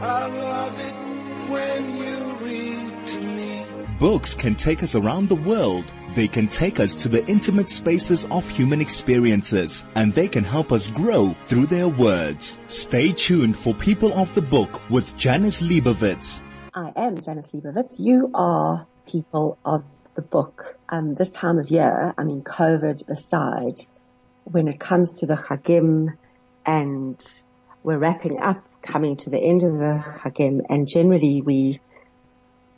I love it when you read to me. Books can take us around the world. They can take us to the intimate spaces of human experiences and they can help us grow through their words. Stay tuned for People of the Book with Janice Liebowitz. I am Janice Liebowitz. You are People of the Book. Um, this time of year, I mean, COVID aside, when it comes to the Chagim and we're wrapping up, coming to the end of the Chagim, and generally we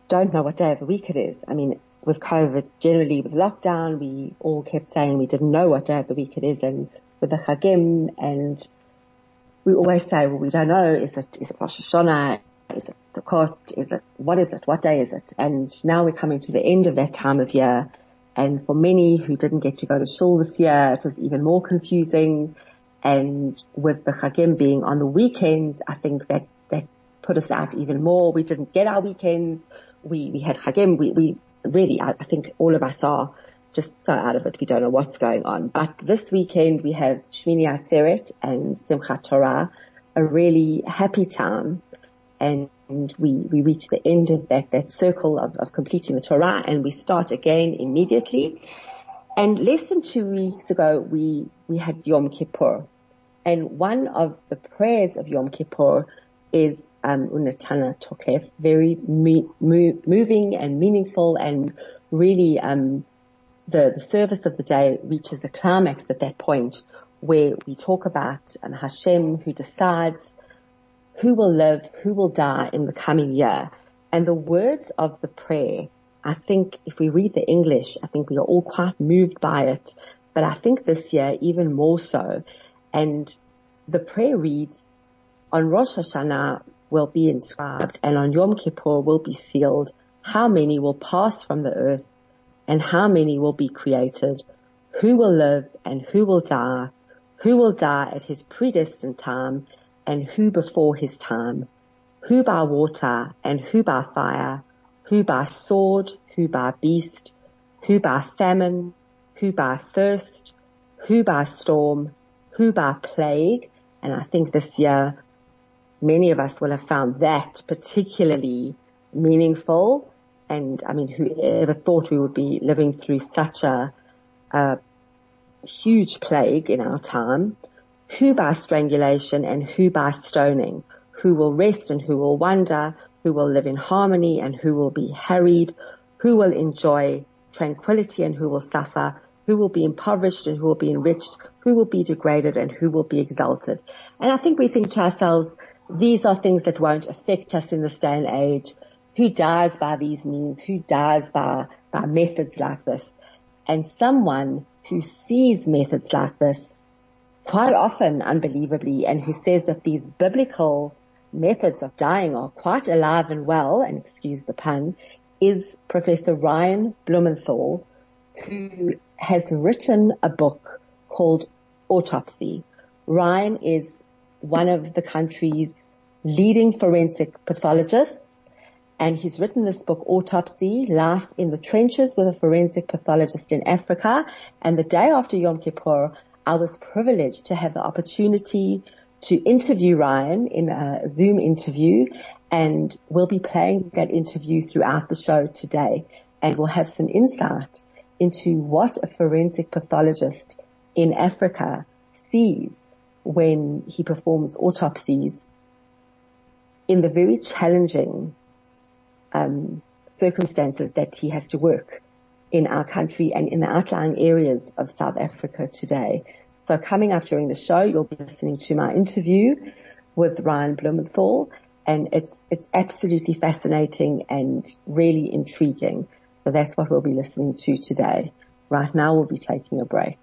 don't know what day of the week it is. I mean, with COVID, generally with lockdown, we all kept saying we didn't know what day of the week it is, and with the Chagim, and we always say, well, we don't know. Is it is it Rosh Hashanah? Is it Sukkot? Is it what is it? What day is it? And now we're coming to the end of that time of year, and for many who didn't get to go to shul this year, it was even more confusing. And with the Chagim being on the weekends, I think that, that put us out even more. We didn't get our weekends. We, we had Chagim. We, we really, I, I think all of us are just so out of it. We don't know what's going on. But this weekend we have Shmini Atzeret and Simchat Torah, a really happy time. And we, we reach the end of that, that circle of, of completing the Torah and we start again immediately. And less than two weeks ago, we, we had Yom Kippur. And one of the prayers of Yom Kippur is, um, Unatana Tokef, very mo- mo- moving and meaningful and really, um, the, the service of the day reaches a climax at that point where we talk about um, Hashem who decides who will live, who will die in the coming year. And the words of the prayer I think if we read the English, I think we are all quite moved by it. But I think this year even more so. And the prayer reads, on Rosh Hashanah will be inscribed and on Yom Kippur will be sealed. How many will pass from the earth and how many will be created, who will live and who will die, who will die at his predestined time and who before his time, who by water and who by fire, who by sword, who by beast, who by famine, who by thirst, who by storm, who by plague. And I think this year many of us will have found that particularly meaningful. And I mean, who ever thought we would be living through such a, a huge plague in our time? Who by strangulation and who by stoning? Who will rest and who will wander? who will live in harmony and who will be harried, who will enjoy tranquility and who will suffer, who will be impoverished and who will be enriched, who will be degraded and who will be exalted. And I think we think to ourselves, these are things that won't affect us in this day and age. Who dies by these means? Who dies by, by methods like this? And someone who sees methods like this quite often unbelievably and who says that these biblical methods of dying are quite alive and well, and excuse the pun, is Professor Ryan Blumenthal, who has written a book called Autopsy. Ryan is one of the country's leading forensic pathologists, and he's written this book, Autopsy, Life in the Trenches with a Forensic Pathologist in Africa. And the day after Yom Kippur, I was privileged to have the opportunity to interview Ryan in a Zoom interview and we'll be playing that interview throughout the show today and we'll have some insight into what a forensic pathologist in Africa sees when he performs autopsies in the very challenging um, circumstances that he has to work in our country and in the outlying areas of South Africa today. So coming up during the show, you'll be listening to my interview with Ryan Blumenthal and it's, it's absolutely fascinating and really intriguing. So that's what we'll be listening to today. Right now we'll be taking a break.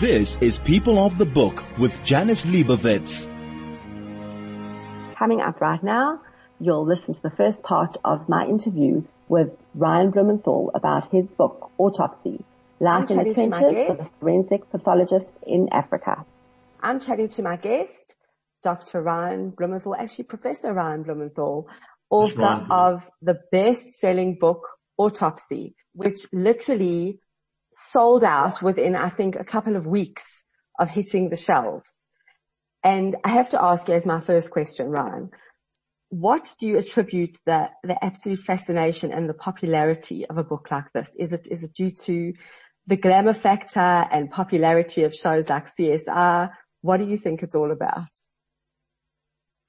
This is People of the Book with Janice Liebowitz. Coming up right now, you'll listen to the first part of my interview with Ryan Blumenthal about his book, Autopsy, Life in the Trenches with a Forensic Pathologist in Africa. I'm chatting to my guest, Dr. Ryan Blumenthal, actually Professor Ryan Blumenthal, author of the best-selling book, Autopsy, which literally sold out within, I think, a couple of weeks of hitting the shelves. And I have to ask you as my first question, Ryan, what do you attribute the, the absolute fascination and the popularity of a book like this? Is it, is it due to the glamour factor and popularity of shows like CSI? What do you think it's all about?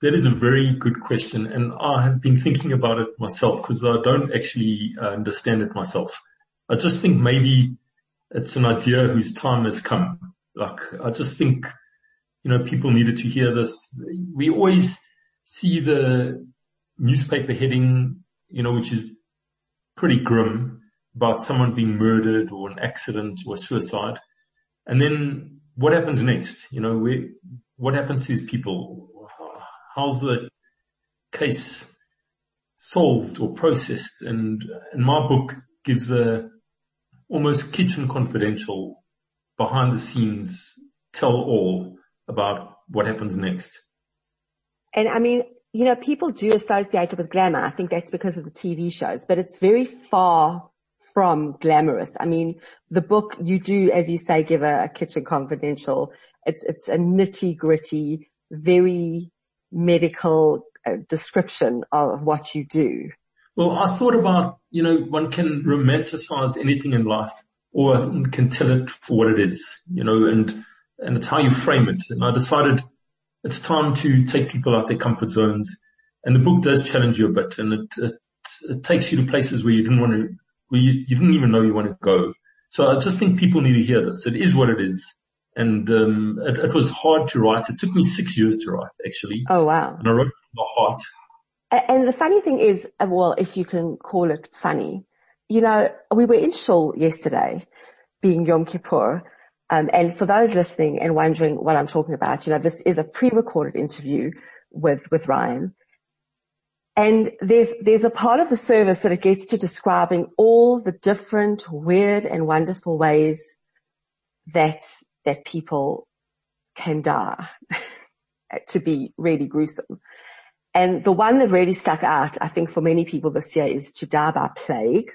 That is a very good question. And I have been thinking about it myself because I don't actually uh, understand it myself. I just think maybe it's an idea whose time has come. Like I just think, you know, people needed to hear this. We always see the newspaper heading, you know, which is pretty grim about someone being murdered or an accident or suicide. And then what happens next? You know, where, what happens to these people? How's the case solved or processed? And, and my book gives a almost kitchen confidential behind the scenes tell all about what happens next. And I mean, you know, people do associate it with glamour. I think that's because of the TV shows, but it's very far from glamorous. I mean, the book you do, as you say, give a, a kitchen confidential. It's, it's a nitty gritty, very medical uh, description of what you do. Well, I thought about, you know, one can romanticize anything in life or can tell it for what it is, you know, and, and it's how you frame it. And I decided it's time to take people out their comfort zones. And the book does challenge you a bit and it, it, it takes you to places where you didn't want to where you, you didn't even know you want to go. So I just think people need to hear this. It is what it is. And, um, it, it was hard to write. It took me six years to write, actually. Oh wow. And I wrote from the heart. And the funny thing is, uh, well, if you can call it funny, you know, we were in Shul yesterday, being Yom Kippur, um, and for those listening and wondering what I'm talking about, you know, this is a pre-recorded interview with, with Ryan. And there's, there's a part of the service that it gets to describing all the different weird and wonderful ways that, that people can die to be really gruesome. And the one that really stuck out, I think for many people this year is to die by plague.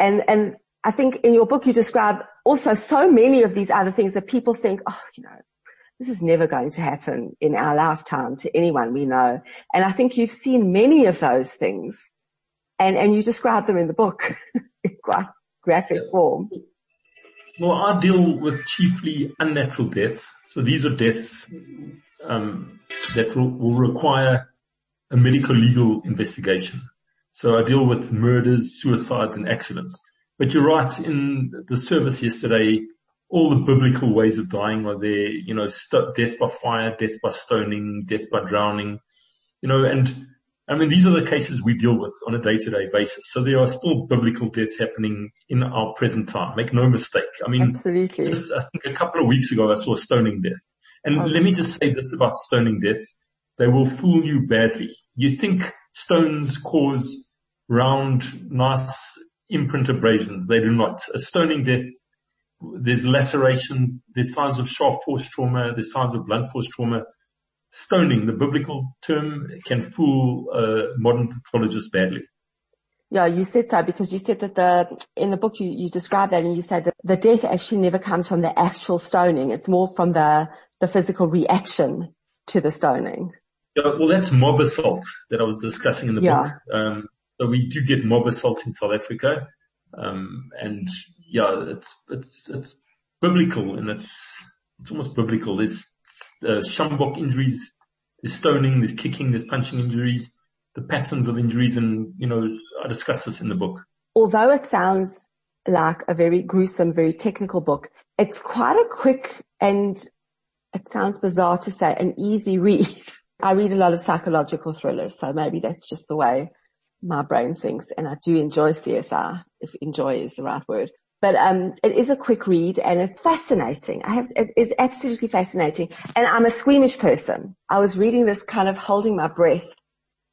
And, and I think in your book you describe also so many of these other things that people think, oh, you know, this is never going to happen in our lifetime to anyone we know. And I think you've seen many of those things and, and you describe them in the book in quite graphic form. Well, I deal with chiefly unnatural deaths. So these are deaths um, that will, will require a medical legal investigation. So I deal with murders, suicides and accidents. But you're right in the service yesterday, all the biblical ways of dying are there, you know, st- death by fire, death by stoning, death by drowning, you know, and I mean, these are the cases we deal with on a day-to-day basis. So there are still biblical deaths happening in our present time. Make no mistake. I mean, Absolutely. just, I think a couple of weeks ago I saw a stoning death. And oh. let me just say this about stoning deaths. They will fool you badly. You think stones cause round, nice imprint abrasions. They do not. A stoning death there's lacerations, there's signs of sharp force trauma, there's signs of blunt force trauma. Stoning, the biblical term, can fool a modern pathologist badly. Yeah, you said so because you said that the, in the book you, you described that and you said that the death actually never comes from the actual stoning. It's more from the, the physical reaction to the stoning. Yeah, well that's mob assault that I was discussing in the yeah. book. Um, so we do get mob assault in South Africa. Um, and yeah, it's, it's, it's biblical and it's, it's almost biblical. There's, uh, sjambok injuries, there's stoning, there's kicking, there's punching injuries, the patterns of injuries and, you know, I discuss this in the book. Although it sounds like a very gruesome, very technical book, it's quite a quick and it sounds bizarre to say an easy read. I read a lot of psychological thrillers, so maybe that's just the way my brain thinks and I do enjoy CSI, if enjoy is the right word. But um, it is a quick read and it's fascinating. I have it is absolutely fascinating. And I'm a squeamish person. I was reading this kind of holding my breath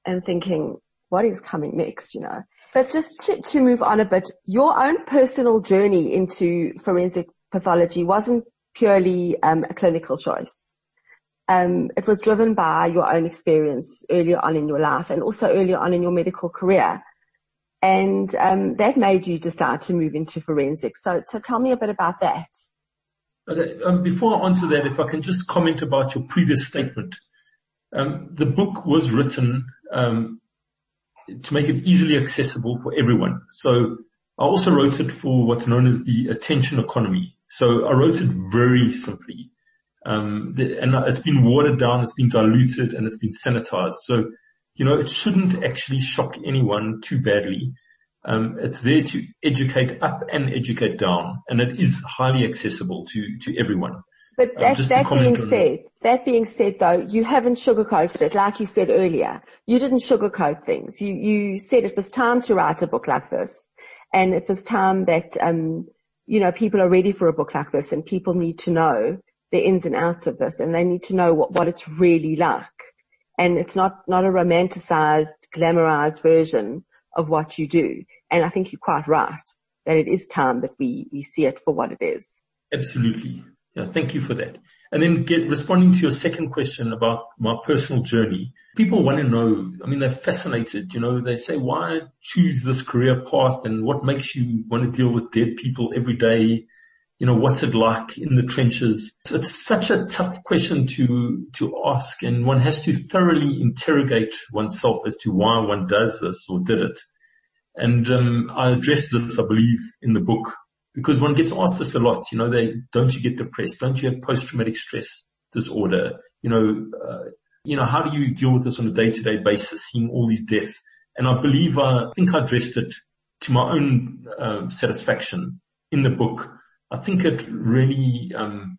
and thinking, what is coming next, you know? But just to, to move on a bit, your own personal journey into forensic pathology wasn't purely um, a clinical choice. Um, it was driven by your own experience earlier on in your life and also earlier on in your medical career and um, that made you decide to move into forensics. So, so tell me a bit about that. Okay, um, before I answer that, if I can just comment about your previous statement. Um, the book was written um, to make it easily accessible for everyone. So I also wrote it for what's known as the attention economy. So I wrote it very simply. Um, the, and it's been watered down, it's been diluted and it's been sanitized. So, you know, it shouldn't actually shock anyone too badly. Um, it's there to educate up and educate down and it is highly accessible to, to everyone. But that, um, that being said, that being said though, you haven't sugarcoated it. Like you said earlier, you didn't sugarcoat things. You, you said it was time to write a book like this and it was time that, um, you know, people are ready for a book like this and people need to know the ins and outs of this and they need to know what, what it's really like. And it's not, not a romanticized, glamorized version of what you do. And I think you're quite right that it is time that we, we see it for what it is. Absolutely. Yeah, thank you for that. And then get responding to your second question about my personal journey. People want to know, I mean, they're fascinated, you know, they say, why choose this career path and what makes you want to deal with dead people every day? You know, what's it like in the trenches? It's such a tough question to, to ask and one has to thoroughly interrogate oneself as to why one does this or did it. And, um, I address this, I believe, in the book because one gets asked this a lot, you know, they, don't you get depressed? Don't you have post-traumatic stress disorder? You know, uh, you know, how do you deal with this on a day-to-day basis, seeing all these deaths? And I believe, uh, I think I addressed it to my own uh, satisfaction in the book. I think it really, um,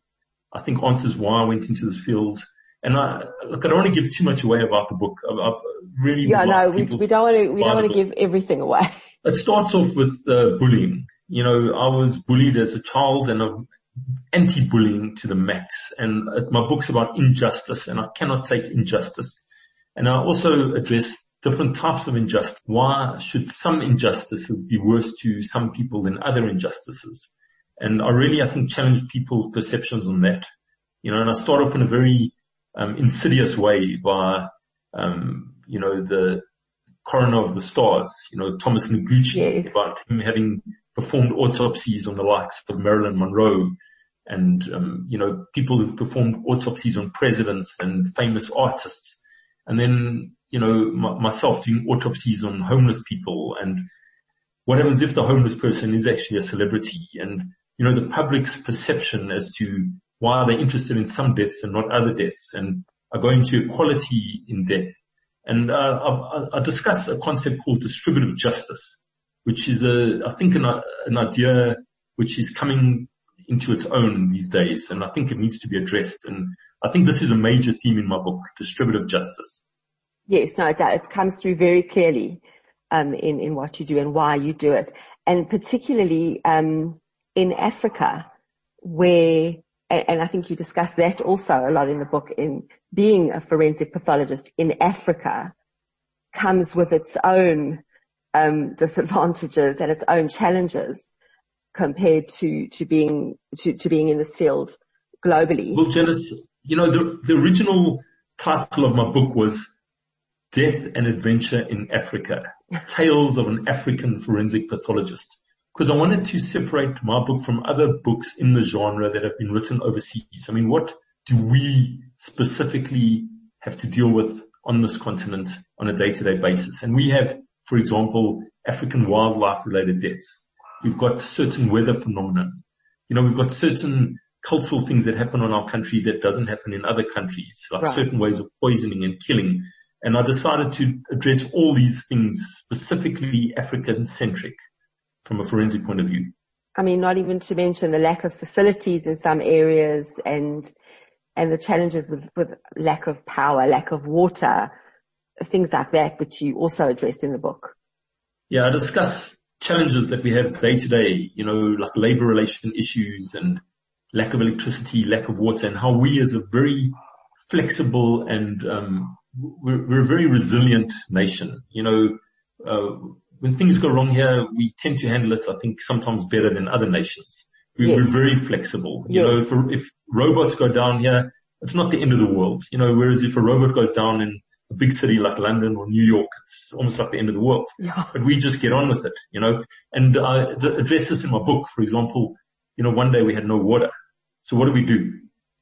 I think answers why I went into this field. And I, look, I don't want to give too much away about the book. I've, I've really, yeah, no, we, we don't want to, we don't want to give everything away. It starts off with uh, bullying you know, I was bullied as a child and I'm anti-bullying to the max. And my book's about injustice and I cannot take injustice. And I also address different types of injustice. Why should some injustices be worse to some people than other injustices? And I really, I think, challenge people's perceptions on that. You know, and I start off in a very um, insidious way by, um, you know, the coroner of the stars, you know, Thomas Noguchi, yes. about him having performed autopsies on the likes of Marilyn Monroe and, um, you know, people who've performed autopsies on presidents and famous artists. And then, you know, m- myself doing autopsies on homeless people and what happens if the homeless person is actually a celebrity and, you know, the public's perception as to why are they interested in some deaths and not other deaths and are going to equality in death. And, uh, I, I discuss a concept called distributive justice which is a, I think an, an idea which is coming into its own these days. And I think it needs to be addressed. And I think this is a major theme in my book, distributive justice. Yes, no, it, it comes through very clearly, um, in, in what you do and why you do it. And particularly, um, in Africa where, and, I think you discuss that also a lot in the book in being a forensic pathologist in Africa comes with its own um, disadvantages and its own challenges compared to, to being, to, to being in this field globally. Well, Janice, you know, the, the original title of my book was Death and Adventure in Africa, Tales of an African Forensic Pathologist. Because I wanted to separate my book from other books in the genre that have been written overseas. I mean, what do we specifically have to deal with on this continent on a day-to-day basis? And we have for example, African wildlife related deaths. We've got certain weather phenomena. You know, we've got certain cultural things that happen on our country that doesn't happen in other countries, like right. certain ways of poisoning and killing. And I decided to address all these things specifically African centric from a forensic point of view. I mean, not even to mention the lack of facilities in some areas and, and the challenges with, with lack of power, lack of water, things like that, which you also address in the book. Yeah, I discuss challenges that we have day to day, you know, like labor relation issues and lack of electricity, lack of water and how we as a very flexible and, um, we're, we're, a very resilient nation. You know, uh, when things go wrong here, we tend to handle it, I think, sometimes better than other nations. We, yes. We're very flexible. You know, if, if robots go down here, it's not the end of the world. You know, whereas if a robot goes down in a big city like London or New York, it's almost like the end of the world. Yeah. But we just get on with it, you know, and I address this in my book. For example, you know, one day we had no water So what do we do?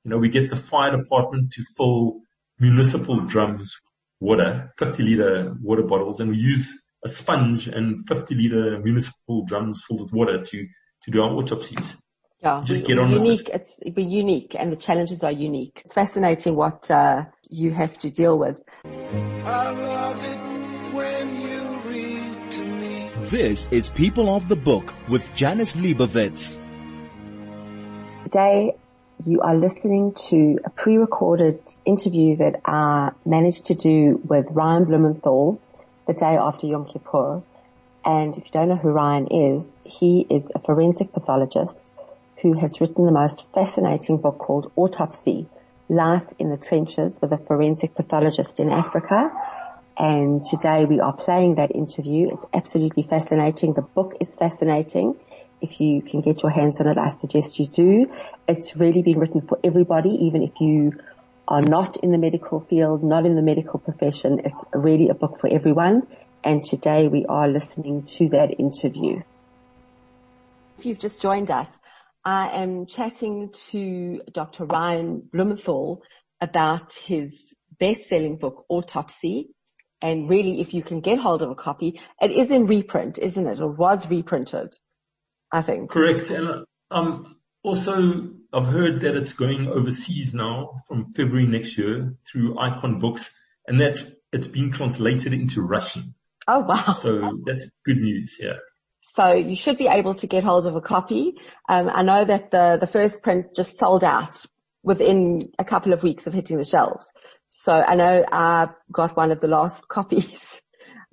You know, we get the fire department to fill municipal drums water, 50 liter water bottles, and we use a sponge and 50 liter municipal drums filled with water to, to do our autopsies. Yeah, Just get on with unique. It's we're unique, and the challenges are unique. It's fascinating what uh, you have to deal with. I love it when you read to me. This is People of the Book with Janice Liebowitz. Today, you are listening to a pre-recorded interview that I managed to do with Ryan Blumenthal the day after Yom Kippur. And if you don't know who Ryan is, he is a forensic pathologist who has written the most fascinating book called Autopsy, Life in the Trenches with a Forensic Pathologist in Africa. And today we are playing that interview. It's absolutely fascinating. The book is fascinating. If you can get your hands on it, I suggest you do. It's really been written for everybody, even if you are not in the medical field, not in the medical profession. It's really a book for everyone. And today we are listening to that interview. If you've just joined us, I am chatting to Dr. Ryan Blumenthal about his best-selling book, Autopsy. And really, if you can get hold of a copy, it is in reprint, isn't it? Or was reprinted, I think. Correct. And um, also, I've heard that it's going overseas now from February next year through Icon Books, and that it's being translated into Russian. Oh wow. So that's good news. Yeah. So you should be able to get hold of a copy. Um, I know that the, the first print just sold out within a couple of weeks of hitting the shelves. So I know I got one of the last copies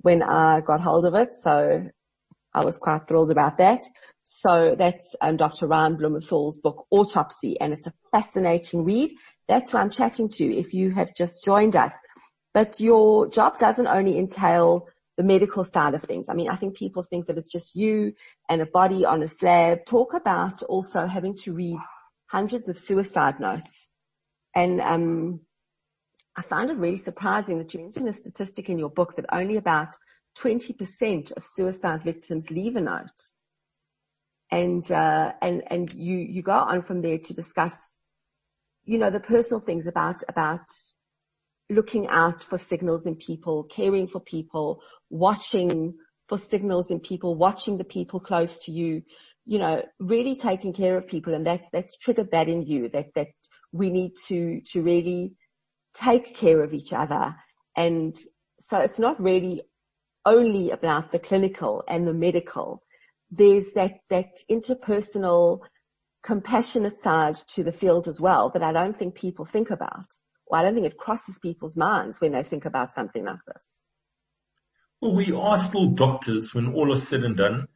when I got hold of it. So I was quite thrilled about that. So that's um, Dr. Ryan Blumenthal's book, Autopsy, and it's a fascinating read. That's who I'm chatting to if you have just joined us. But your job doesn't only entail the medical side of things. I mean, I think people think that it's just you and a body on a slab. Talk about also having to read hundreds of suicide notes. And um, I find it really surprising that you mentioned a statistic in your book that only about 20% of suicide victims leave a note. And, uh, and, and you, you go on from there to discuss, you know, the personal things about, about looking out for signals in people, caring for people, watching for signals in people, watching the people close to you, you know, really taking care of people. And that's, that's triggered that in you that, that we need to, to really take care of each other. And so it's not really only about the clinical and the medical. There's that, that interpersonal compassionate side to the field as well that I don't think people think about. Well, I don't think it crosses people's minds when they think about something like this. Well, we are still doctors when all is said and done.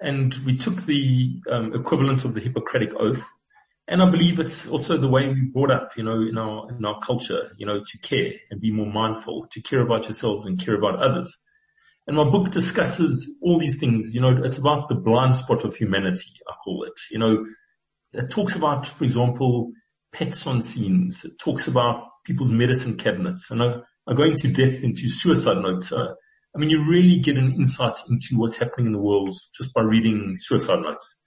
And we took the um, equivalent of the Hippocratic Oath. And I believe it's also the way we brought up, you know, in our, in our culture, you know, to care and be more mindful, to care about yourselves and care about others. And my book discusses all these things, you know, it's about the blind spot of humanity, I call it. You know, it talks about, for example, pets on scenes. It talks about people's medicine cabinets. And I, I go into depth into suicide notes. Uh, I mean, you really get an insight into what's happening in the world just by reading suicide notes.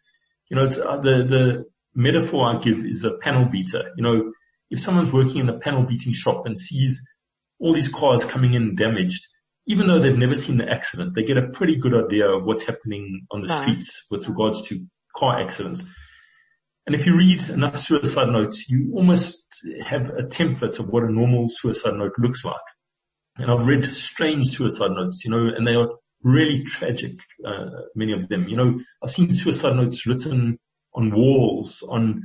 You know, it's uh, the, the metaphor I give is a panel beater. You know, if someone's working in a panel beating shop and sees all these cars coming in damaged, even though they've never seen the accident, they get a pretty good idea of what's happening on the Right. streets with regards to car accidents. And if you read enough suicide notes, you almost have a template of what a normal suicide note looks like. And I've read strange suicide notes, you know, and they are really tragic, uh, many of them. You know, I've seen suicide notes written on walls, on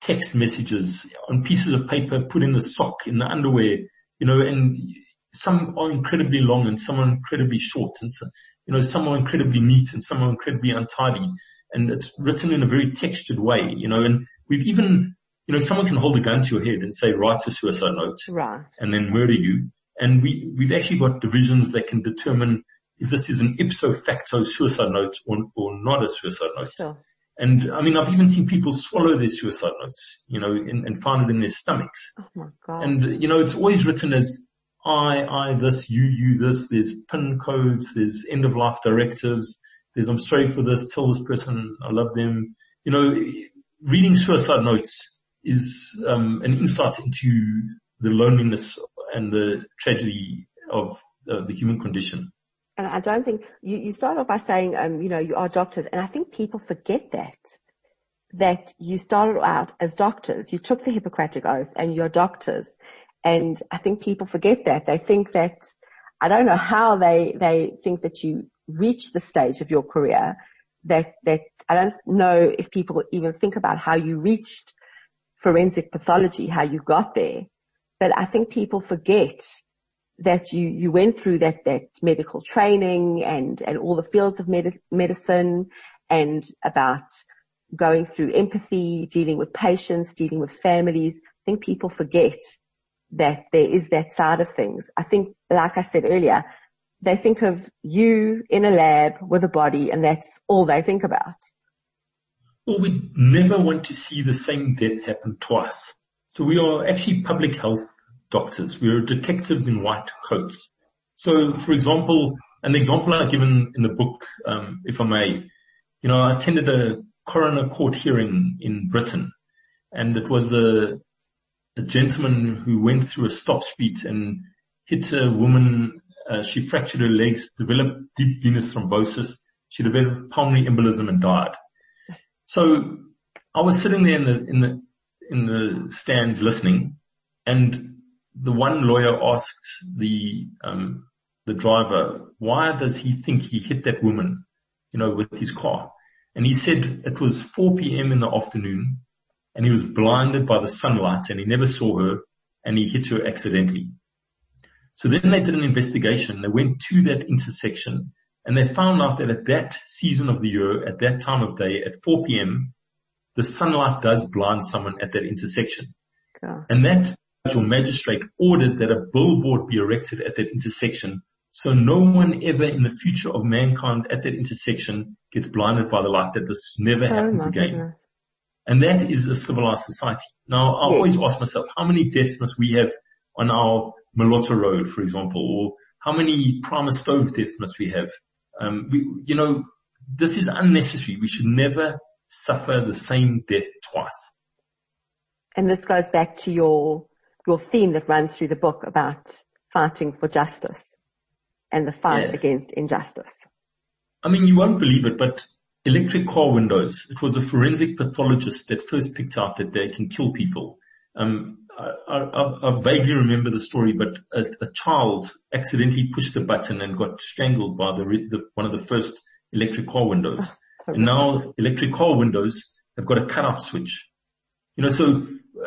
text messages, on pieces of paper put in the sock, in the underwear, you know, and some are incredibly long and some are incredibly short and so, you know, some are incredibly neat and some are incredibly untidy and it's written in a very textured way, you know, and we've even, you know, someone can hold a gun to your head and say, write a suicide note Right. and then murder you. And we, we've actually got divisions that can determine if this is an ipso facto suicide note or, or not a suicide note. Sure. And I mean, I've even seen people swallow their suicide notes, you know, in, and find it in their stomachs. Oh my God. And, you know, it's always written as I, I, this, you, you, this. There's pin codes. There's end of life directives. There's I'm sorry for this. Tell this person I love them. You know, reading suicide notes is um, an insight into the loneliness and the tragedy of uh, the human condition. And I don't think you, you start off by saying, um, you know, you are doctors, and I think people forget that that you started out as doctors. You took the Hippocratic Oath, and you're doctors. And I think people forget that. They think that I don't know how they they think that you reach the stage of your career that that I don't know if people even think about how you reached forensic pathology, how you got there. But I think people forget that you, you went through that, that medical training and, and all the fields of med- medicine and about going through empathy, dealing with patients, dealing with families. I think people forget that there is that side of things. I think, like I said earlier, they think of you in a lab with a body and that's all they think about. Well, we never want to see the same death happen twice. So we are actually public health doctors. We are detectives in white coats. So for example, an example I've given in the book, um, if I may, you know, I attended a coroner court hearing in Britain and it was a, a gentleman who went through a stop street and hit a woman. Uh, she fractured her legs, developed deep venous thrombosis. She developed pulmonary embolism and died. So I was sitting there in the, in the, in the stands listening and the one lawyer asked the, um, the driver, why does he think he hit that woman, you know, with his car? And he said it was 4 p.m. in the afternoon and he was blinded by the sunlight and he never saw her and he hit her accidentally. So then they did an investigation. They went to that intersection and they found out that at that season of the year, at that time of day, at 4 p.m., the sunlight does blind someone at that intersection. And that or magistrate ordered that a billboard be erected at that intersection so no one ever in the future of mankind at that intersection gets blinded by the light that this never oh happens again. Goodness. And that is a civilized society. Now I always ask myself, how many deaths must we have on our Moloto Road, for example, or how many Primus Stove deaths must we have? Um, we, you know, this is unnecessary. We should never suffer the same death twice. And this goes back to your your theme that runs through the book about fighting for justice and the fight yeah. against injustice. I mean, you won't believe it, but electric car windows, it was a forensic pathologist that first picked out that they can kill people. Um, I, I, I, vaguely remember the story, but a, a, child accidentally pushed a button and got strangled by the, the one of the first electric car windows. Oh, and now electric car windows have got a cutoff switch. You know, so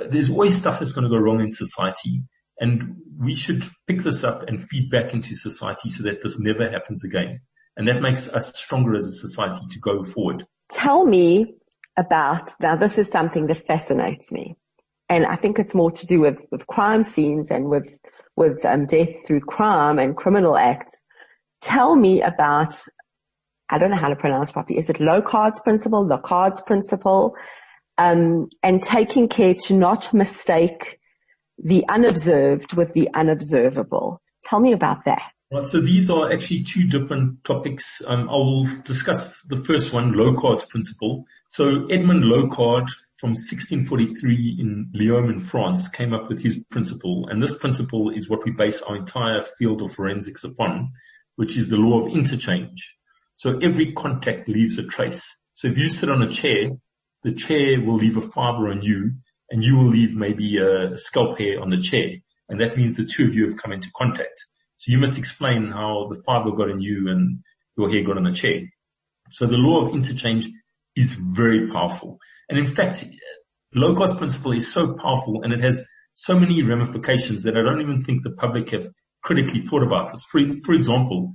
there's always stuff that's going to go wrong in society and we should pick this up and feed back into society so that this never happens again. And that makes us stronger as a society to go forward. Tell me about, now this is something that fascinates me. And I think it's more to do with, with crime scenes and with, with um, death through crime and criminal acts. Tell me about, I don't know how to pronounce properly. Is it Locard's principle, Locard's principle? um, and taking care to not mistake the unobserved with the unobservable. Tell me about that. Right, so these are actually two different topics. Um, I will discuss the first one, Locard's principle. So Edmond Locard from 1643 in Lyon in France came up with his principle. And this principle is what we base our entire field of forensics upon, which is the law of interchange. So every contact leaves a trace. So if you sit on a chair the chair will leave a fiber on you and you will leave maybe a scalp hair on the chair. And that means the two of you have come into contact. So you must explain how the fiber got on you and your hair got on the chair. So the law of interchange is very powerful. And in fact, Locard's principle is so powerful and it has so many ramifications that I don't even think the public have critically thought about this. For, for example,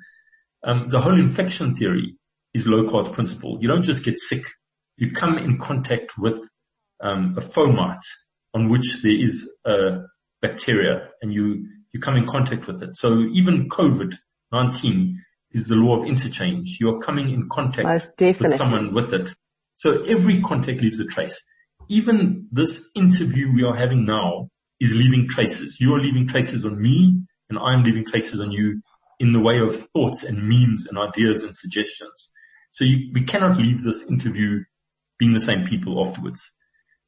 um, the whole infection theory is Locard's principle. You don't just get sick you come in contact with um, a fomite on which there is a bacteria and you, you come in contact with it. So even COVID-19 is the law of interchange. You're coming in contact with someone with it. So every contact leaves a trace. Even this interview we are having now is leaving traces. You are leaving traces on me and I'm leaving traces on you in the way of thoughts and memes and ideas and suggestions. So you, we cannot leave this interview being the same people afterwards.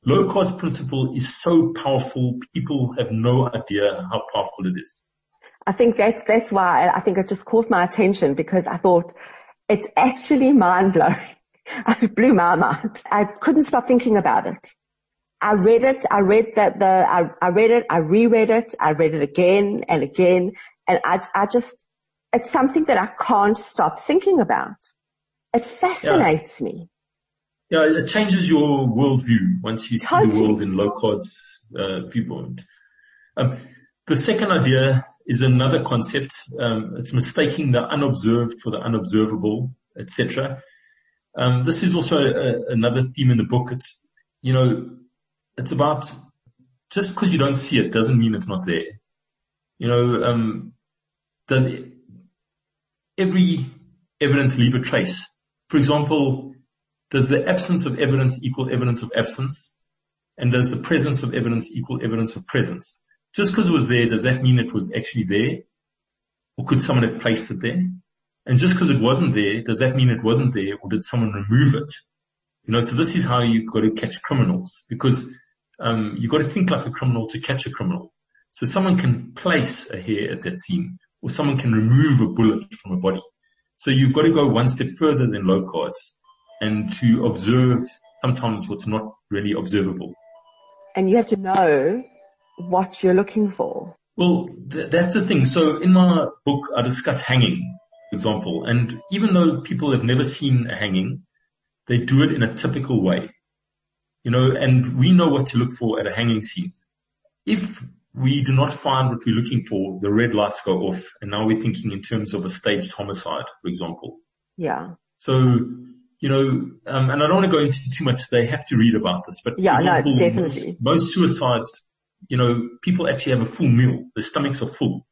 Locard's principle is so powerful. People have no idea how powerful it is. I think that's, that's why I think it just caught my attention because I thought it's actually mind blowing. it blew my mind. I couldn't stop thinking about it. I read it. I read that the, I, I read it. I reread it. I read it again and again. And I, I just, it's something that I can't stop thinking about. It fascinates yeah. me. Yeah, it changes your worldview once you see the world in Locard's uh, viewpoint. Um, the second idea is another concept. Um, it's mistaking the unobserved for the unobservable, etc. Um, this is also a, another theme in the book. It's you know, it's about just because you don't see it doesn't mean it's not there. You know, um, does every evidence leave a trace? For example, does the absence of evidence equal evidence of absence? And does the presence of evidence equal evidence of presence? Just because it was there, does that mean it was actually there? Or could someone have placed it there? And just because it wasn't there, does that mean it wasn't there or did someone remove it? You know, so this is how you've got to catch criminals because um, you got to think like a criminal to catch a criminal. So someone can place a hair at that scene or someone can remove a bullet from a body. So you've got to go one step further than Locard's and to observe sometimes what's not really observable. And you have to know what you're looking for. Well, th- that's the thing. So in my book, I discuss hanging, for example, and even though people have never seen a hanging, they do it in a typical way, you know, and we know what to look for at a hanging scene. If we do not find what we're looking for, the red lights go off, and now we're thinking in terms of a staged homicide, for example. Yeah. So you know, um, and I don't want to go into too much. They have to read about this, but yeah, example, no, definitely. Most, suicides, you know, people actually have a full meal. Their stomachs are full.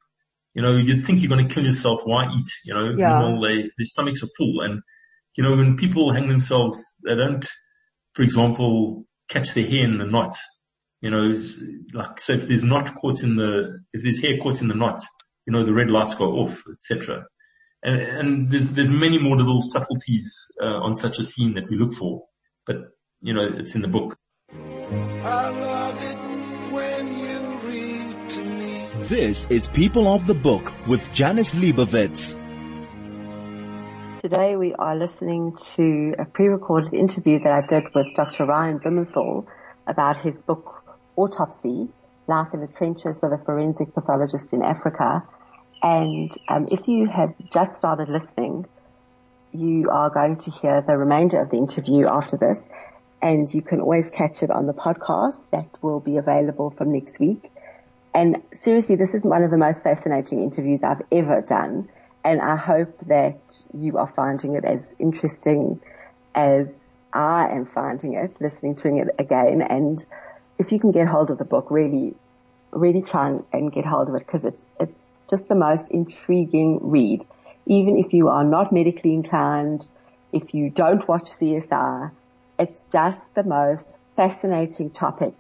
You know, you'd think you're going to kill yourself. Why eat? You know, yeah. Meanwhile, they, their stomachs are full. And, you know, when people hang themselves, they don't, for example, catch their hair in the knot. You know, like, so if there's knot caught in the, if there's hair caught in the knot, you know, the red lights go off, etc. And, and there's, there's many more little subtleties uh, on such a scene that we look for, but you know, it's in the book. This is People of the Book with Janice Liebowitz. Today we are listening to a pre-recorded interview that I did with Dr. Ryan Blumenthal about his book Autopsy, Life in the Trenches with a Forensic Pathologist in Africa, and um, if you have just started listening, you are going to hear the remainder of the interview after this. And you can always catch it on the podcast that will be available from next week. And seriously, this is one of the most fascinating interviews I've ever done. And I hope that you are finding it as interesting as I am finding it, listening to it again. And if you can get hold of the book, really, really try and, and get hold of it because it's, it's just the most intriguing read. Even if you are not medically inclined, if you don't watch CSI, it's just the most fascinating topic.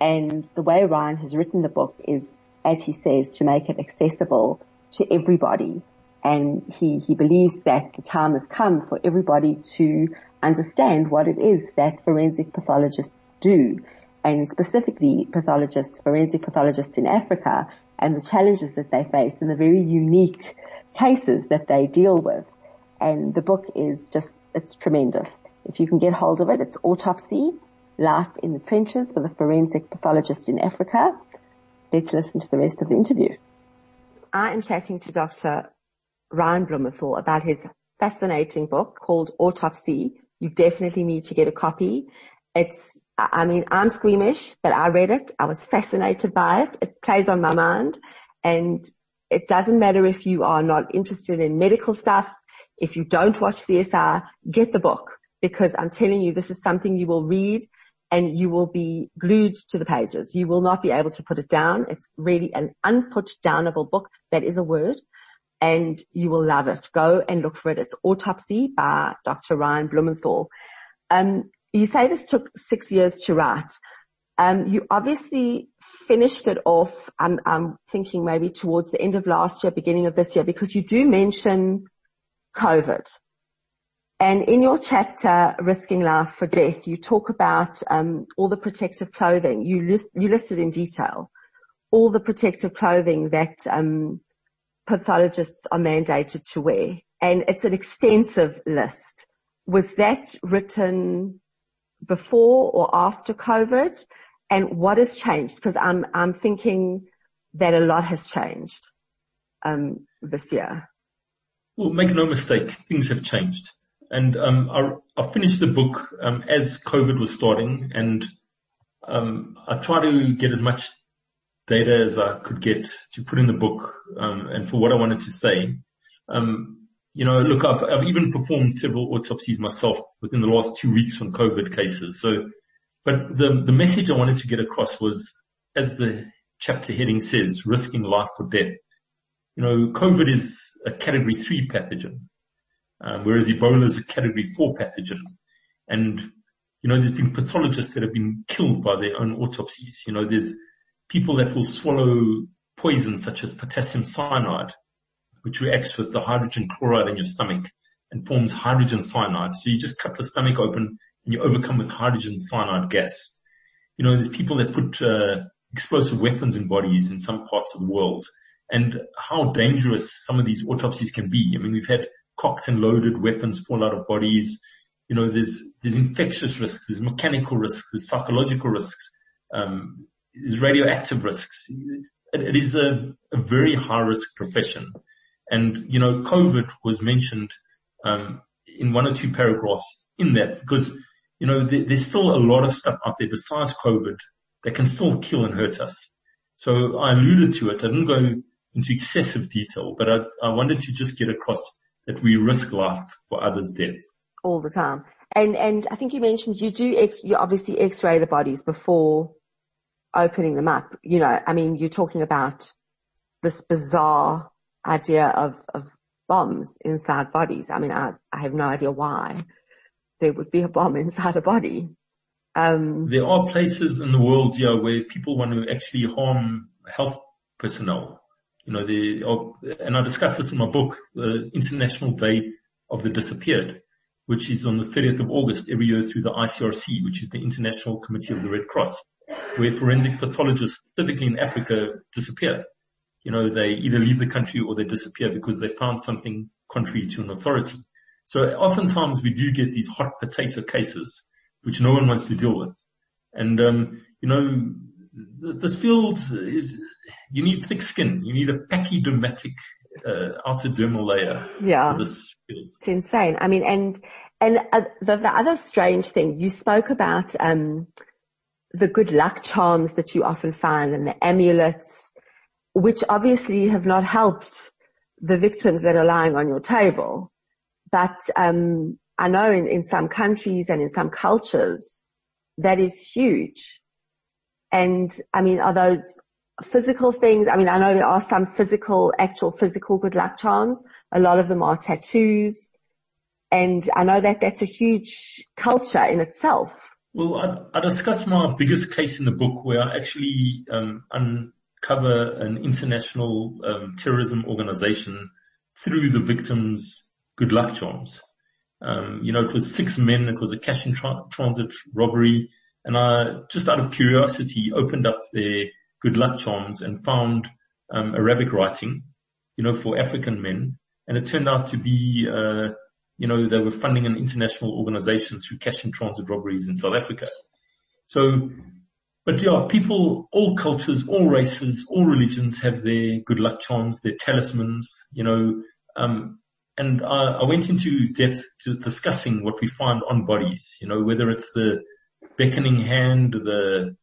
And the way Ryan has written the book is, as he says, to make it accessible to everybody. And he, he believes that the time has come for everybody to understand what it is that forensic pathologists do. And specifically pathologists, forensic pathologists in Africa and the challenges that they face and the very unique cases that they deal with. And the book is just, it's tremendous. If you can get hold of it, it's Autopsy, Life in the Trenches with a Forensic Pathologist in Africa. Let's listen to the rest of the interview. I am chatting to Dr. Ryan Blumenthal about his fascinating book called Autopsy. You definitely need to get a copy. It's I mean, I'm squeamish, but I read it. I was fascinated by it. It plays on my mind and it doesn't matter if you are not interested in medical stuff. If you don't watch CSI, get the book because I'm telling you, this is something you will read and you will be glued to the pages. You will not be able to put it down. It's really an unput downable book. That is a word and you will love it. Go and look for it. It's Autopsy by Dr. Ryan Blumenthal. Um, you say this took six years to write. Um, you obviously finished it off, I'm, I'm thinking maybe towards the end of last year, beginning of this year, because you do mention COVID. And in your chapter, Risking Life for Death, you talk about um, all the protective clothing. You, list, you listed in detail all the protective clothing that um, pathologists are mandated to wear. And it's an extensive list. Was that written before or after COVID? And what has changed? Because I'm, I'm thinking that a lot has changed um, this year. Well, make no mistake, things have changed. And um, I, finished the book um, as COVID was starting, and I tried to get as much data as I could get to put in the book, and for what I wanted to say. You know, look, I've, I've even performed several autopsies myself within the last two weeks on COVID cases. So, but the the message I wanted to get across was, as the chapter heading says, risking life for death. You know, COVID is a category three pathogen, um, whereas Ebola is a category four pathogen. And, you know, there's been pathologists that have been killed by their own autopsies. You know, there's people that will swallow poisons such as potassium cyanide, which reacts with the hydrogen chloride in your stomach and forms hydrogen cyanide. So you just cut the stomach open and you overcome with hydrogen cyanide gas. You know, there's people that put uh, explosive weapons in bodies in some parts of the world and how dangerous some of these autopsies can be. I mean, we've had cocked and loaded weapons fall out of bodies. You know, there's, there's infectious risks, there's mechanical risks, there's psychological risks, um, there's radioactive risks. it, it is a, a, very high risk profession. And, you know, COVID was mentioned, um, in one or two paragraphs in that because, you know, there, there's still a lot of stuff out there besides COVID that can still kill and hurt us. So I alluded to it. I didn't go into excessive detail, but I, I wanted to just get across that we risk life for others' deaths. All the time. And, and I think you mentioned you do X, you obviously x-ray the bodies before opening them up. You know, I mean, you're talking about this bizarre idea of, of bombs inside bodies. I mean, I, I have no idea why there would be a bomb inside a body. Um, there are places in the world, yeah, where people want to actually harm health personnel. You know, the, and I discuss this in my book, the International Day of the Disappeared, which is on the 30th of August every year through the ICRC, which is the International Committee of the Red Cross, where forensic pathologists, typically in Africa, disappear. You know, they either leave the country or they disappear because they found something contrary to an authority. So oftentimes we do get these hot potato cases, which no one wants to deal with. And, um, you know, this field is, you need thick skin. You need a pachydermatic, uh, outer dermal layer. Yeah. It's insane. I mean, and, and uh, the, the other strange thing, you spoke about, um, the good luck charms that you often find and the amulets, which obviously have not helped the victims that are lying on your table. But, um, I know in, in some countries and in some cultures, that is huge. And I mean, are those physical things? I mean, I know there are some physical, actual physical good luck charms. A lot of them are tattoos. And I know that that's a huge culture in itself. Well, I, I discuss my biggest case in the book where I actually um, uncover an international um, terrorism organization through the victims' good luck charms. Um, you know, it was six men. It was a cash in tra- transit robbery. And I, just out of curiosity, opened up their good luck charms and found um, Arabic writing, you know, for African men. And it turned out to be, uh, you know, they were funding an international organization through cash in transit robberies in South Africa. So, but yeah, people, all cultures, all races, all religions have their good luck charms, their talismans, you know, um, and I, I went into depth to discussing what we find on bodies, you know, whether it's the beckoning hand, the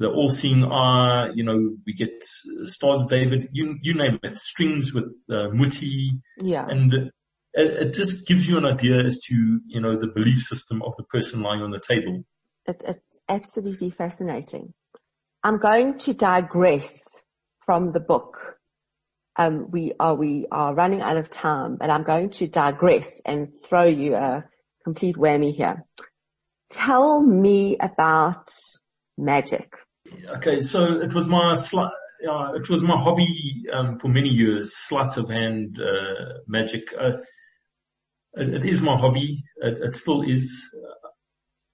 the all-seeing eye, you know, we get stars of David, you, you name it, strings with uh, muti. Yeah. And it, it, just gives you an idea as to, you know, the belief system of the person lying on the table. It, it's absolutely fascinating. I'm going to digress from the book. Um, we are, we are running out of time, but I'm going to digress and throw you a complete whammy here. Tell me about magic. Okay, so it was my uh, it was my hobby um, for many years, sleight of hand uh, magic. Uh, it, it is my hobby. It, it still is.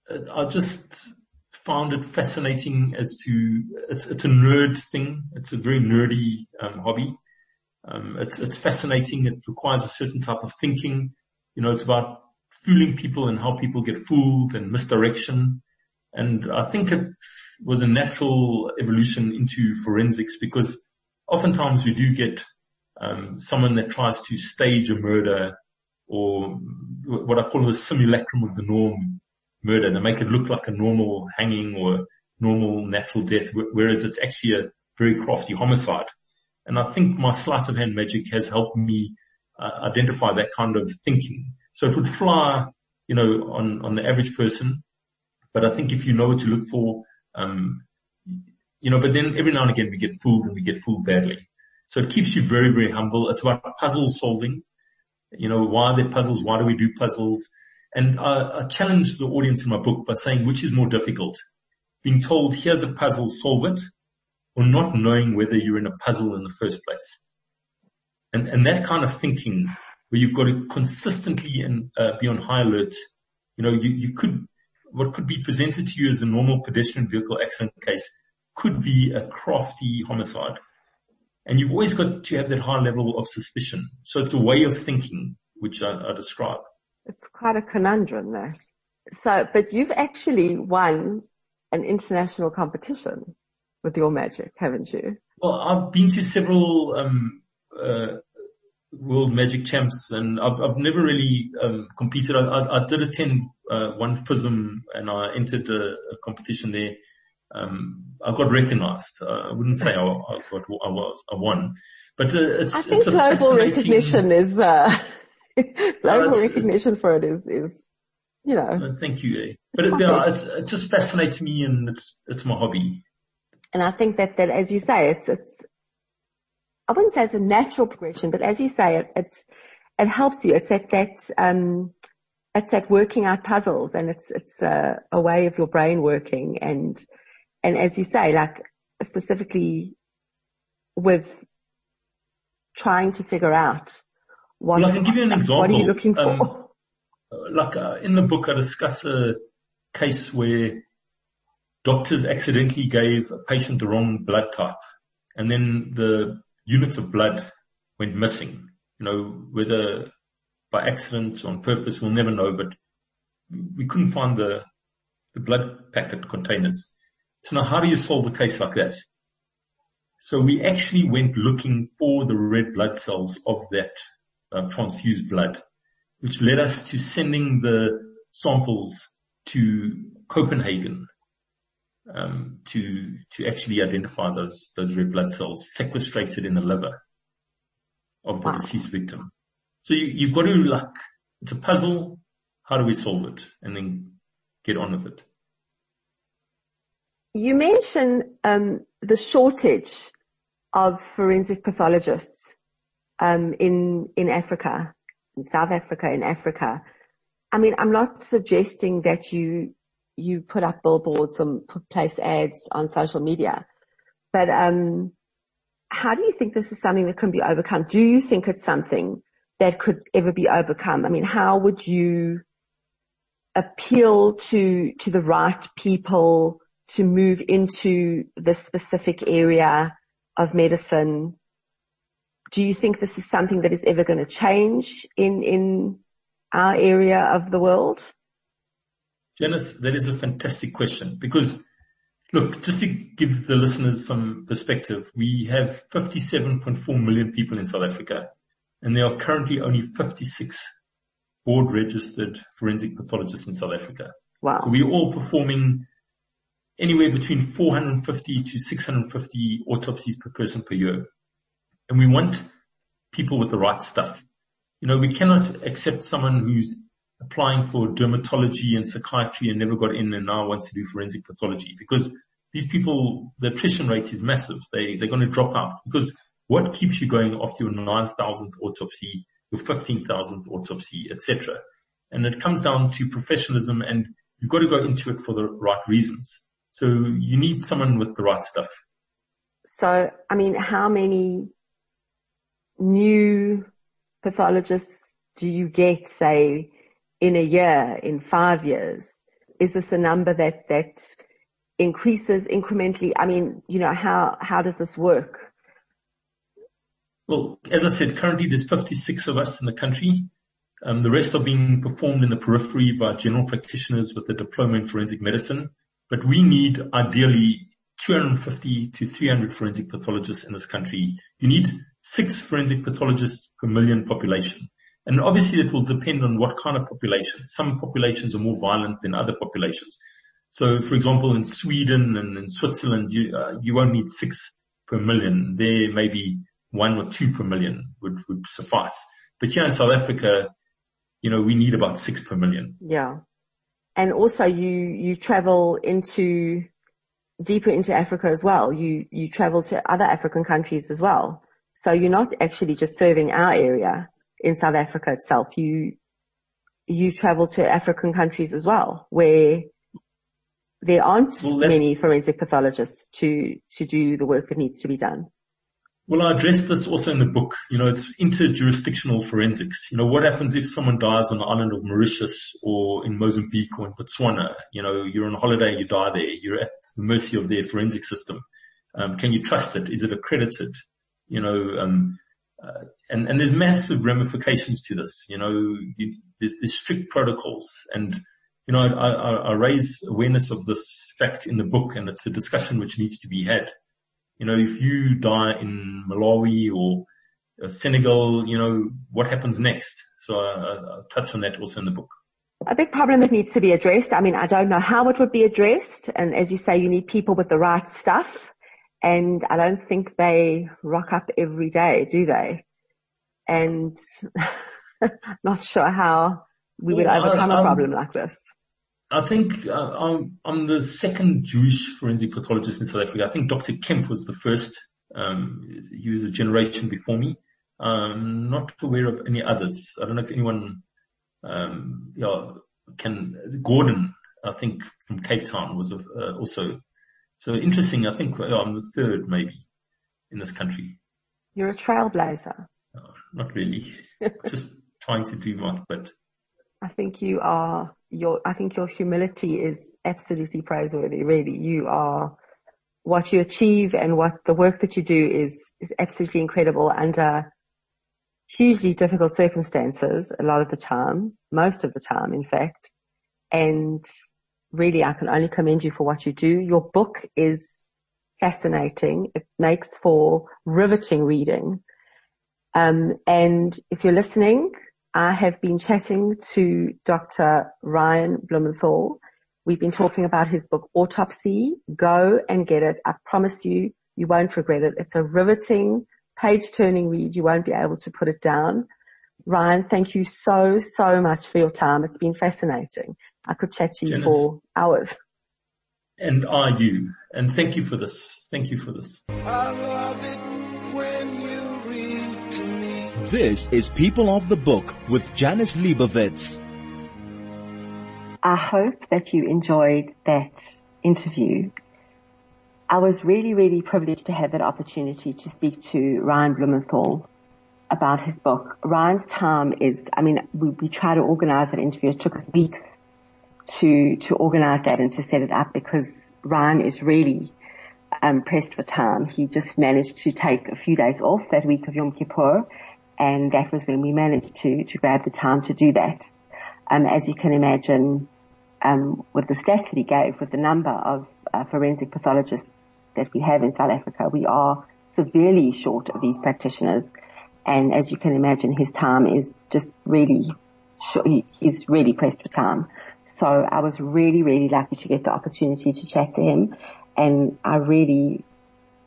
I just found it fascinating as to it's it's a nerd thing. It's a very nerdy um, hobby. Um, it's it's fascinating. It requires a certain type of thinking. You know, it's about fooling people and how people get fooled and misdirection. And I think it was a natural evolution into forensics because oftentimes we do get um, someone that tries to stage a murder or what I call the simulacrum of the norm murder. They make it look like a normal hanging or normal natural death, whereas it's actually a very crafty homicide. And I think my sleight of hand magic has helped me uh, identify that kind of thinking. So it would fly, you know, on, on the average person. But I think if you know what to look for, um, you know, but then every now and again we get fooled and we get fooled badly. So it keeps you very, very humble. It's about puzzle solving. You know, why are there puzzles? Why do we do puzzles? And I, I challenge the audience in my book by saying which is more difficult? Being told here's a puzzle, solve it, or not knowing whether you're in a puzzle in the first place. And, and that kind of thinking where you've got to consistently and uh, be on high alert. You know, you, you could, what could be presented to you as a normal pedestrian vehicle accident case could be a crafty homicide. And you've always got to have that high level of suspicion. So it's a way of thinking, which I, I describe. It's quite a conundrum that. So, but you've actually won an international competition with your magic, haven't you? Well, I've been to several, um, uh, world magic champs and I've, I've never really, um, competed. I, I, I, did attend, uh, one FISM and I entered a, a competition there um, I got recognized. Uh, I wouldn't say I, I, got, I was, I won, but uh, it's, I think it's global recognition is, uh, global recognition for it is, is, you know. Thank you. But it, yeah, it just fascinates me and it's, it's my hobby. And I think that, that as you say, it's, it's, I wouldn't say it's a natural progression, but as you say, it, it's, it helps you. It's that, that, um, it's that working out puzzles and it's, it's a, a way of your brain working and, and as you say, like specifically with trying to figure out what, well, I can give you an example. What are you looking for? Um, like uh, in the book, I discuss a case where doctors accidentally gave a patient the wrong blood type and then the units of blood went missing. You know, whether by accident or on purpose, we'll never know, but we couldn't find the, the blood packet containers. So now how do you solve a case like that? So we actually went looking for the red blood cells of that uh, transfused blood, which led us to sending the samples to Copenhagen um, to to actually identify those those red blood cells sequestrated in the liver of the wow. deceased victim. So you, you've got to like it's a puzzle. How do we solve it, and then get on with it? You mentioned um, the shortage of forensic pathologists um, in in Africa, in South Africa, in Africa. I mean, I'm not suggesting that you you put up billboards and place ads on social media, but um, how do you think this is something that can be overcome? Do you think it's something that could ever be overcome? I mean, how would you appeal to to the right people? to move into this specific area of medicine. Do you think this is something that is ever going to change in, in our area of the world? Janice, that is a fantastic question because look, just to give the listeners some perspective, we have 57.4 million people in South Africa and there are currently only 56 board registered forensic pathologists in South Africa. Wow. So we're all performing anywhere between 450 to 650 autopsies per person per year. And we want people with the right stuff. You know, we cannot accept someone who's applying for dermatology and psychiatry and never got in and now wants to do forensic pathology because these people, the attrition rate is massive. They, they're going to drop out because what keeps you going after your 9,000th autopsy, your 15,000th autopsy, etc. And it comes down to professionalism and you've got to go into it for the right reasons. So you need someone with the right stuff. So, I mean, how many new pathologists do you get, say, in a year, in five years? Is this a number that, that increases incrementally? I mean, you know, how, how does this work? Well, as I said, currently there's 56 of us in the country. Um, the rest are being performed in the periphery by general practitioners with a diploma in forensic medicine. But we need ideally 250 to 300 forensic pathologists in this country. You need six forensic pathologists per million population. And obviously it will depend on what kind of population. Some populations are more violent than other populations. So for example, in Sweden and in Switzerland, you, uh, you won't need six per million. There maybe one or two per million would, would suffice. But here in South Africa, you know, we need about six per million. Yeah. And also you, you travel into deeper into Africa as well. You, you travel to other African countries as well. So you're not actually just serving our area in South Africa itself. You, you travel to African countries as well where there aren't well, many forensic pathologists to, to do the work that needs to be done. Well, I address this also in the book. You know, it's interjurisdictional forensics. You know, what happens if someone dies on the island of Mauritius or in Mozambique or in Botswana? You know, you're on holiday, you die there. You're at the mercy of their forensic system. Um, can you trust it? Is it accredited? You know, um, uh, and, and there's massive ramifications to this. You know, you, there's, there's strict protocols and, you know, I, I, I raise awareness of this fact in the book and it's a discussion which needs to be had. You know, if you die in Malawi or uh, Senegal, you know, what happens next? So I, I touch on that also in the book. A big problem that needs to be addressed. I mean, I don't know how it would be addressed. And as you say, you need people with the right stuff. And I don't think they rock up every day, do they? And not sure how we would overcome I, a problem like this. I think uh, I'm, I'm, the second Jewish forensic pathologist in South Africa. I think Dr. Kemp was the first. Um, he was a generation before me. I'm not aware of any others. I don't know if anyone, um, yeah, can, Gordon, I think from Cape Town was uh, also, so interesting. I think I'm the third maybe in this country. You're a trailblazer. No, not really. Just trying to do my bit. I think you are your, I think your humility is absolutely praiseworthy, really. You are, what you achieve and what the work that you do is, is absolutely incredible under hugely difficult circumstances a lot of the time, most of the time, in fact. And really, I can only commend you for what you do. Your book is fascinating. It makes for riveting reading. Um, and if you're listening, I have been chatting to Dr. Ryan Blumenthal. We've been talking about his book Autopsy. Go and get it. I promise you, you won't regret it. It's a riveting, page turning read. You won't be able to put it down. Ryan, thank you so, so much for your time. It's been fascinating. I could chat to you Janice, for hours. And are you? And thank you for this. Thank you for this. This is People of the Book with Janice Liebowitz. I hope that you enjoyed that interview. I was really, really privileged to have that opportunity to speak to Ryan Blumenthal about his book. Ryan's time is, I mean, we, we tried to organize that interview. It took us weeks to, to organize that and to set it up because Ryan is really um, pressed for time. He just managed to take a few days off that week of Yom Kippur and that was when we managed to to grab the time to do that. Um, as you can imagine, um, with the stats that he gave, with the number of uh, forensic pathologists that we have in South Africa, we are severely short of these practitioners. And as you can imagine, his time is just really, he's really pressed for time. So I was really, really lucky to get the opportunity to chat to him. And I really,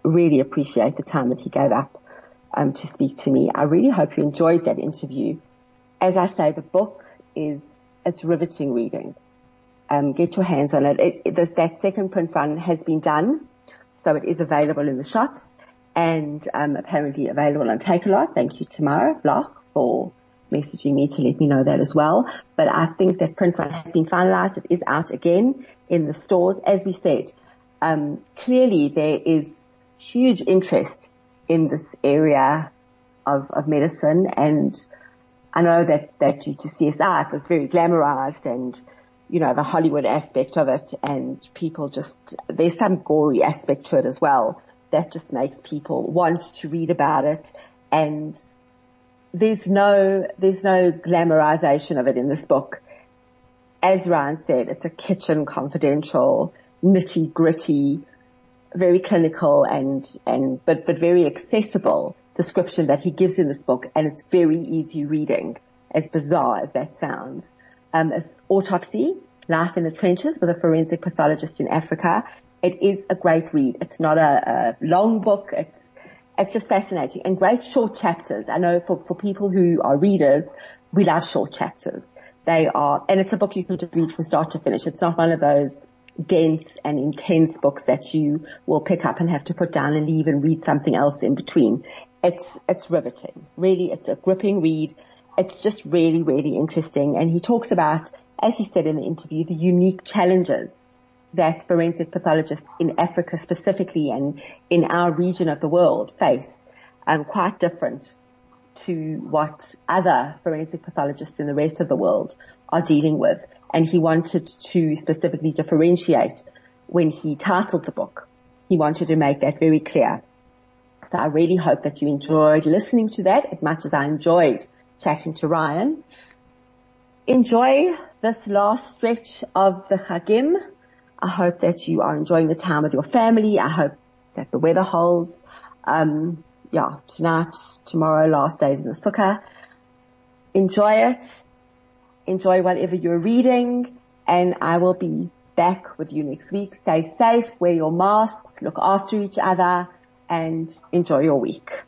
really appreciate the time that he gave up um, to speak to me. I really hope you enjoyed that interview. As I say, the book is it's riveting reading. Um, get your hands on it. it, it that second print run has been done, so it is available in the shops and um, apparently available on Takealot. Thank you, Tamara Bloch, for messaging me to let me know that as well. But I think that print run has been finalized. It is out again in the stores. As we said, um, clearly there is huge interest in this area of, of medicine and I know that, that due to CSI it was very glamorized and, you know, the Hollywood aspect of it and people just, there's some gory aspect to it as well that just makes people want to read about it and there's no, there's no glamorization of it in this book. As Ryan said, it's a kitchen confidential, nitty gritty, very clinical and, and, but, but very accessible description that he gives in this book and it's very easy reading, as bizarre as that sounds. Um, it's autopsy, life in the trenches with a forensic pathologist in Africa. It is a great read. It's not a, a long book. It's, it's just fascinating and great short chapters. I know for, for people who are readers, we love short chapters. They are, and it's a book you can just read from start to finish. It's not one of those dense and intense books that you will pick up and have to put down and leave and read something else in between. It's, it's riveting. Really, it's a gripping read. It's just really, really interesting. And he talks about, as he said in the interview, the unique challenges that forensic pathologists in Africa specifically and in our region of the world face, um, quite different to what other forensic pathologists in the rest of the world are dealing with. And he wanted to specifically differentiate when he titled the book. He wanted to make that very clear. So I really hope that you enjoyed listening to that as much as I enjoyed chatting to Ryan. Enjoy this last stretch of the Chagim. I hope that you are enjoying the time with your family. I hope that the weather holds. Um, yeah, tonight, tomorrow, last days in the sukkah. Enjoy it. Enjoy whatever you're reading and I will be back with you next week. Stay safe, wear your masks, look after each other and enjoy your week.